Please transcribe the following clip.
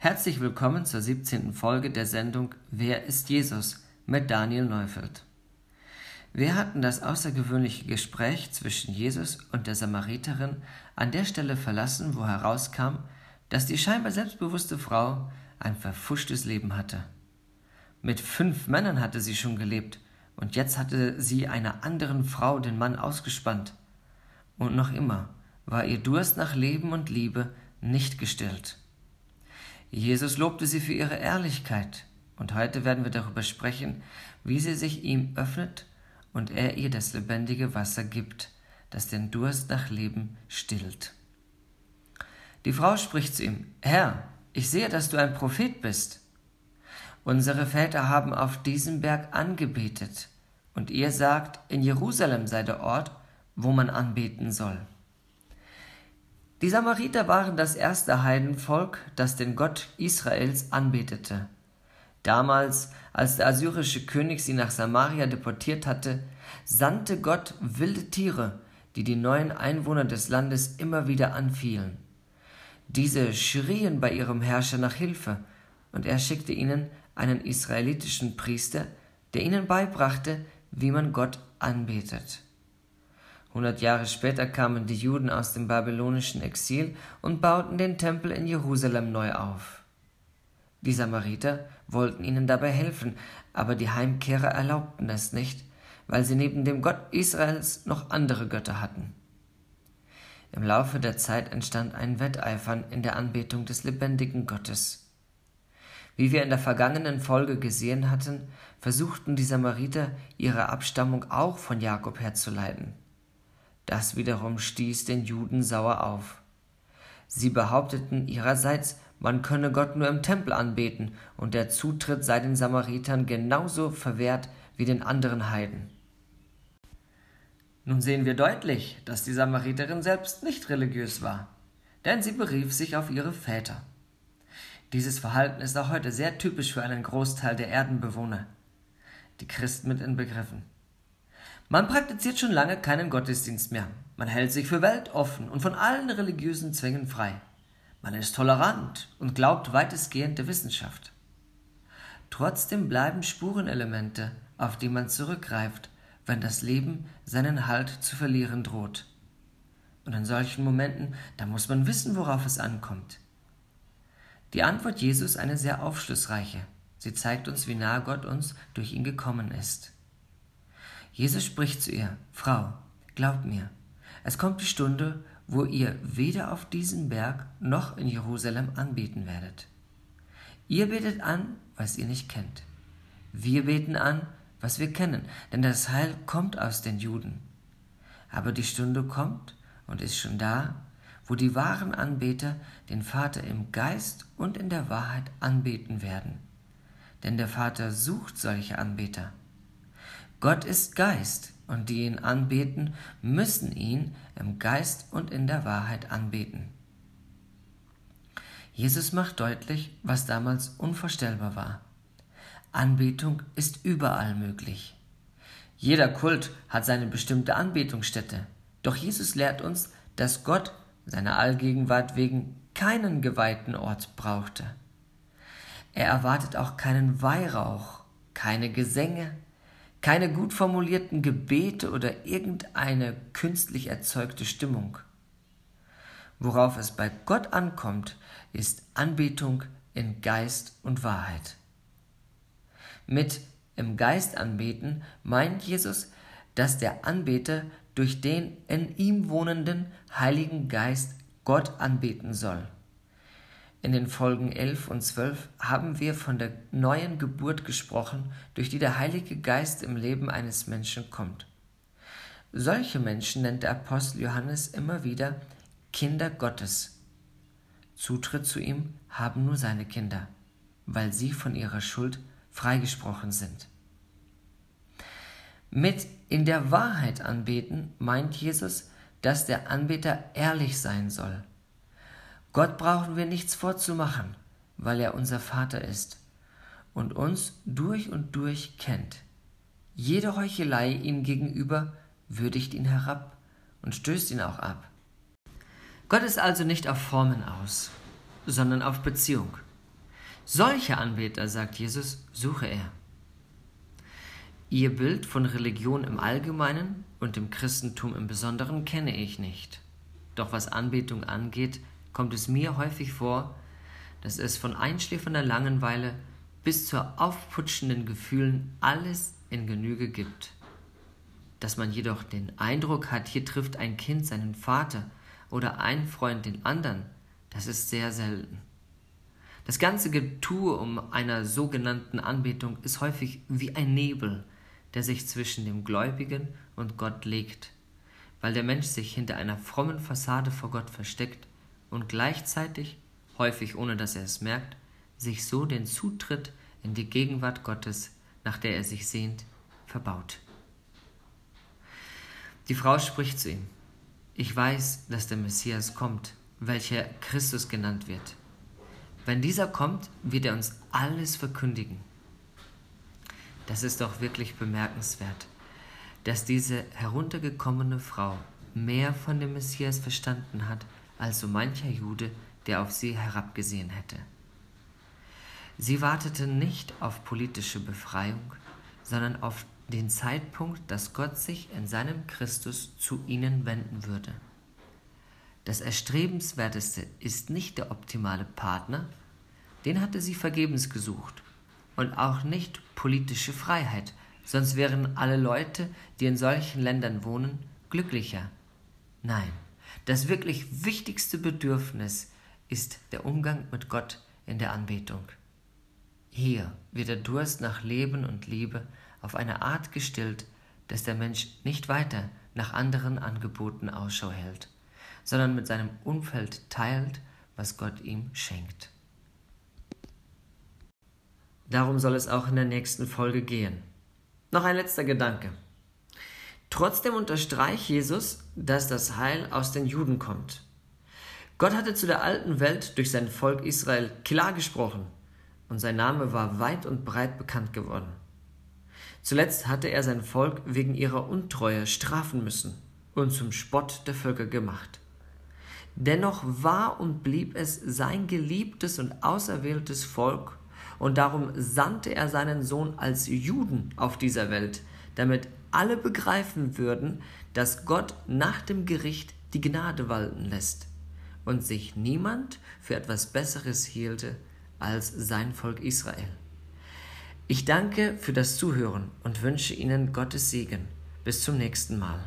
Herzlich willkommen zur 17. Folge der Sendung Wer ist Jesus mit Daniel Neufeld. Wir hatten das außergewöhnliche Gespräch zwischen Jesus und der Samariterin an der Stelle verlassen, wo herauskam, dass die scheinbar selbstbewusste Frau ein verfuschtes Leben hatte. Mit fünf Männern hatte sie schon gelebt, und jetzt hatte sie einer anderen Frau den Mann ausgespannt. Und noch immer war ihr Durst nach Leben und Liebe nicht gestillt. Jesus lobte sie für ihre Ehrlichkeit, und heute werden wir darüber sprechen, wie sie sich ihm öffnet und er ihr das lebendige Wasser gibt, das den Durst nach Leben stillt. Die Frau spricht zu ihm, Herr, ich sehe, dass du ein Prophet bist. Unsere Väter haben auf diesem Berg angebetet, und ihr sagt, in Jerusalem sei der Ort, wo man anbeten soll. Die Samariter waren das erste Heidenvolk, das den Gott Israels anbetete. Damals, als der assyrische König sie nach Samaria deportiert hatte, sandte Gott wilde Tiere, die die neuen Einwohner des Landes immer wieder anfielen. Diese schrien bei ihrem Herrscher nach Hilfe, und er schickte ihnen einen israelitischen Priester, der ihnen beibrachte, wie man Gott anbetet. Hundert Jahre später kamen die Juden aus dem babylonischen Exil und bauten den Tempel in Jerusalem neu auf. Die Samariter wollten ihnen dabei helfen, aber die Heimkehrer erlaubten es nicht, weil sie neben dem Gott Israels noch andere Götter hatten. Im Laufe der Zeit entstand ein Wetteifern in der Anbetung des lebendigen Gottes. Wie wir in der vergangenen Folge gesehen hatten, versuchten die Samariter ihre Abstammung auch von Jakob herzuleiten. Das wiederum stieß den Juden sauer auf. Sie behaupteten ihrerseits, man könne Gott nur im Tempel anbeten und der Zutritt sei den Samaritern genauso verwehrt wie den anderen Heiden. Nun sehen wir deutlich, dass die Samariterin selbst nicht religiös war, denn sie berief sich auf ihre Väter. Dieses Verhalten ist auch heute sehr typisch für einen Großteil der Erdenbewohner, die Christen mit inbegriffen. Man praktiziert schon lange keinen Gottesdienst mehr. Man hält sich für weltoffen und von allen religiösen Zwängen frei. Man ist tolerant und glaubt weitestgehend der Wissenschaft. Trotzdem bleiben Spurenelemente, auf die man zurückgreift, wenn das Leben seinen Halt zu verlieren droht. Und in solchen Momenten, da muss man wissen, worauf es ankommt. Die Antwort Jesus eine sehr aufschlussreiche. Sie zeigt uns, wie nahe Gott uns durch ihn gekommen ist. Jesus spricht zu ihr, Frau, glaub mir, es kommt die Stunde, wo ihr weder auf diesem Berg noch in Jerusalem anbeten werdet. Ihr betet an, was ihr nicht kennt. Wir beten an, was wir kennen, denn das Heil kommt aus den Juden. Aber die Stunde kommt und ist schon da, wo die wahren Anbeter den Vater im Geist und in der Wahrheit anbeten werden. Denn der Vater sucht solche Anbeter. Gott ist Geist, und die ihn anbeten, müssen ihn im Geist und in der Wahrheit anbeten. Jesus macht deutlich, was damals unvorstellbar war. Anbetung ist überall möglich. Jeder Kult hat seine bestimmte Anbetungsstätte, doch Jesus lehrt uns, dass Gott seiner Allgegenwart wegen keinen geweihten Ort brauchte. Er erwartet auch keinen Weihrauch, keine Gesänge, keine gut formulierten Gebete oder irgendeine künstlich erzeugte Stimmung. Worauf es bei Gott ankommt, ist Anbetung in Geist und Wahrheit. Mit im Geist anbeten meint Jesus, dass der Anbeter durch den in ihm wohnenden Heiligen Geist Gott anbeten soll. In den Folgen 11 und 12 haben wir von der neuen Geburt gesprochen, durch die der Heilige Geist im Leben eines Menschen kommt. Solche Menschen nennt der Apostel Johannes immer wieder Kinder Gottes. Zutritt zu ihm haben nur seine Kinder, weil sie von ihrer Schuld freigesprochen sind. Mit in der Wahrheit anbeten meint Jesus, dass der Anbeter ehrlich sein soll Gott brauchen wir nichts vorzumachen, weil er unser Vater ist und uns durch und durch kennt. Jede Heuchelei ihm gegenüber würdigt ihn herab und stößt ihn auch ab. Gott ist also nicht auf Formen aus, sondern auf Beziehung. Solche Anbeter, sagt Jesus, suche er. Ihr Bild von Religion im Allgemeinen und dem Christentum im Besonderen kenne ich nicht. Doch was Anbetung angeht, kommt es mir häufig vor, dass es von einschläfernder Langeweile bis zu aufputschenden Gefühlen alles in Genüge gibt. Dass man jedoch den Eindruck hat, hier trifft ein Kind seinen Vater oder ein Freund den anderen, das ist sehr selten. Das ganze Getue um einer sogenannten Anbetung ist häufig wie ein Nebel, der sich zwischen dem Gläubigen und Gott legt, weil der Mensch sich hinter einer frommen Fassade vor Gott versteckt und gleichzeitig, häufig ohne dass er es merkt, sich so den Zutritt in die Gegenwart Gottes, nach der er sich sehnt, verbaut. Die Frau spricht zu ihm, ich weiß, dass der Messias kommt, welcher Christus genannt wird. Wenn dieser kommt, wird er uns alles verkündigen. Das ist doch wirklich bemerkenswert, dass diese heruntergekommene Frau mehr von dem Messias verstanden hat, als so mancher Jude, der auf sie herabgesehen hätte. Sie wartete nicht auf politische Befreiung, sondern auf den Zeitpunkt, dass Gott sich in seinem Christus zu ihnen wenden würde. Das Erstrebenswerteste ist nicht der optimale Partner, den hatte sie vergebens gesucht, und auch nicht politische Freiheit, sonst wären alle Leute, die in solchen Ländern wohnen, glücklicher. Nein, das wirklich wichtigste Bedürfnis ist der Umgang mit Gott in der Anbetung. Hier wird der Durst nach Leben und Liebe auf eine Art gestillt, dass der Mensch nicht weiter nach anderen Angeboten Ausschau hält, sondern mit seinem Umfeld teilt, was Gott ihm schenkt. Darum soll es auch in der nächsten Folge gehen. Noch ein letzter Gedanke. Trotzdem unterstreicht Jesus, dass das Heil aus den Juden kommt. Gott hatte zu der alten Welt durch sein Volk Israel klar gesprochen und sein Name war weit und breit bekannt geworden. Zuletzt hatte er sein Volk wegen ihrer Untreue strafen müssen und zum Spott der Völker gemacht. Dennoch war und blieb es sein geliebtes und auserwähltes Volk, und darum sandte er seinen Sohn als Juden auf dieser Welt, damit alle begreifen würden, dass Gott nach dem Gericht die Gnade walten lässt und sich niemand für etwas Besseres hielte als sein Volk Israel. Ich danke für das Zuhören und wünsche Ihnen Gottes Segen. Bis zum nächsten Mal.